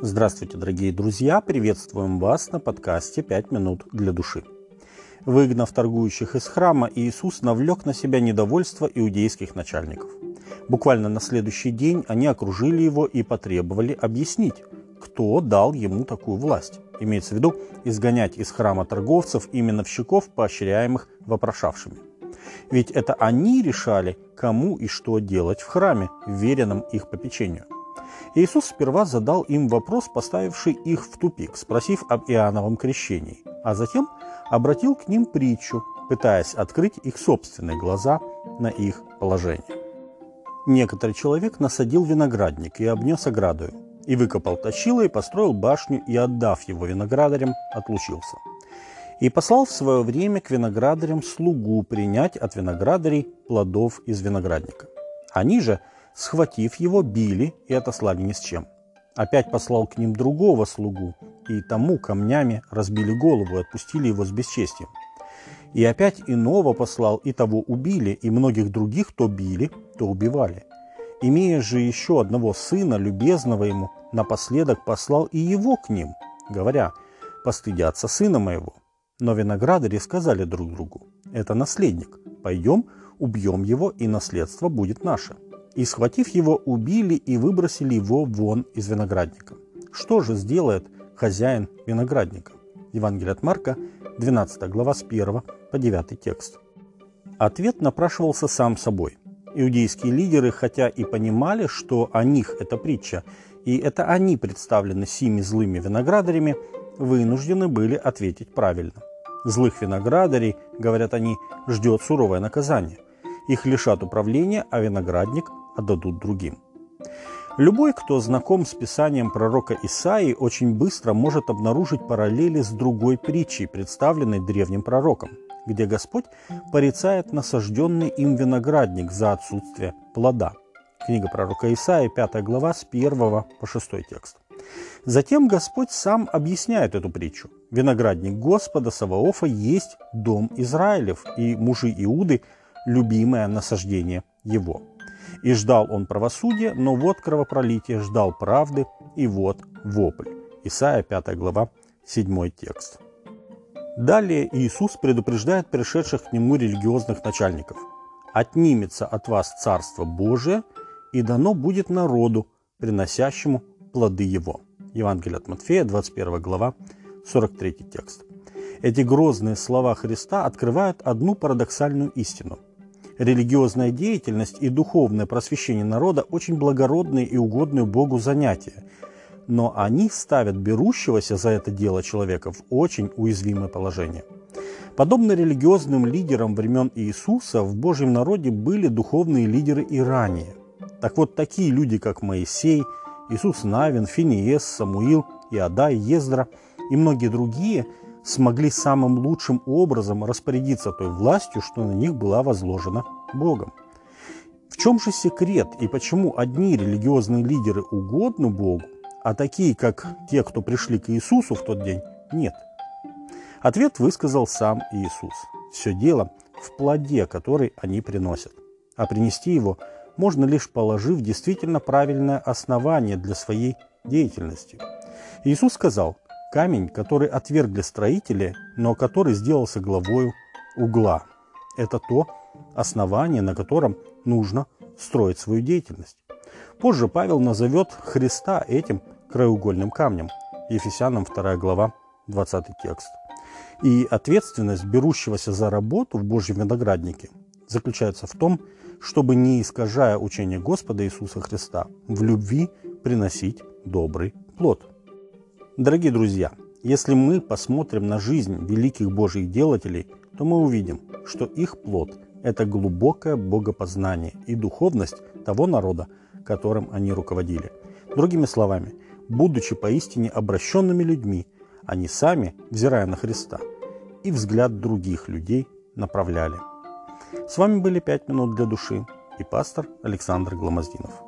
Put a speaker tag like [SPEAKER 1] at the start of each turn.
[SPEAKER 1] Здравствуйте, дорогие друзья! Приветствуем вас на подкасте «Пять минут для души». Выгнав торгующих из храма, Иисус навлек на себя недовольство иудейских начальников. Буквально на следующий день они окружили его и потребовали объяснить, кто дал ему такую власть. Имеется в виду изгонять из храма торговцев и миновщиков, поощряемых вопрошавшими. Ведь это они решали, кому и что делать в храме, веренном их попечению – Иисус сперва задал им вопрос, поставивший их в тупик, спросив об Иоанновом крещении, а затем обратил к ним притчу, пытаясь открыть их собственные глаза на их положение. Некоторый человек насадил виноградник и обнес оградою, и выкопал точило, и построил башню, и, отдав его виноградарям, отлучился. И послал в свое время к виноградарям слугу принять от виноградарей плодов из виноградника. Они же – Схватив его, били и отослали ни с чем. Опять послал к ним другого слугу, и тому камнями разбили голову и отпустили его с бесчестием. И опять иного послал, и того убили, и многих других то били, то убивали. Имея же еще одного сына, любезного ему, напоследок послал и его к ним, говоря, «Постыдятся сына моего». Но виноградари сказали друг другу, «Это наследник, пойдем, убьем его, и наследство будет наше» и, схватив его, убили и выбросили его вон из виноградника. Что же сделает хозяин виноградника? Евангелие от Марка, 12 глава с 1 по 9 текст. Ответ напрашивался сам собой. Иудейские лидеры, хотя и понимали, что о них эта притча, и это они представлены сими злыми виноградарями, вынуждены были ответить правильно. Злых виноградарей, говорят они, ждет суровое наказание. Их лишат управления, а виноградник отдадут другим. Любой, кто знаком с писанием пророка Исаии, очень быстро может обнаружить параллели с другой притчей, представленной древним пророком, где Господь порицает насажденный им виноградник за отсутствие плода. Книга пророка Исаии, 5 глава, с 1 по 6 текст. Затем Господь сам объясняет эту притчу. Виноградник Господа Саваофа есть дом Израилев, и мужи Иуды – любимое насаждение его. И ждал он правосудия, но вот кровопролитие, ждал правды, и вот вопль. Исайя 5 глава, 7 текст. Далее Иисус предупреждает пришедших к Нему религиозных начальников. «Отнимется от вас Царство Божие, и дано будет народу, приносящему плоды Его». Евангелие от Матфея, 21 глава, 43 текст. Эти грозные слова Христа открывают одну парадоксальную истину – Религиозная деятельность и духовное просвещение народа очень благородные и угодные Богу занятия, но они ставят берущегося за это дело человека в очень уязвимое положение. Подобно религиозным лидерам времен Иисуса, в Божьем народе были духовные лидеры и ранее. Так вот, такие люди, как Моисей, Иисус Навин, Финиес, Самуил, Иодай, Ездра и многие другие – смогли самым лучшим образом распорядиться той властью, что на них была возложена Богом. В чем же секрет и почему одни религиозные лидеры угодны Богу, а такие, как те, кто пришли к Иисусу в тот день, нет? Ответ высказал сам Иисус. Все дело в плоде, который они приносят. А принести его можно лишь положив действительно правильное основание для своей деятельности. Иисус сказал – Камень, который отвергли строители, но который сделался главою угла. Это то основание, на котором нужно строить свою деятельность. Позже Павел назовет Христа этим краеугольным камнем. Ефесянам 2 глава, 20 текст. И ответственность берущегося за работу в Божьем винограднике заключается в том, чтобы, не искажая учение Господа Иисуса Христа, в любви приносить добрый плод. Дорогие друзья, если мы посмотрим на жизнь великих Божьих делателей, то мы увидим, что их плод – это глубокое богопознание и духовность того народа, которым они руководили. Другими словами, будучи поистине обращенными людьми, они сами, взирая на Христа, и взгляд других людей направляли. С вами были «Пять минут для души» и пастор Александр Гломоздинов.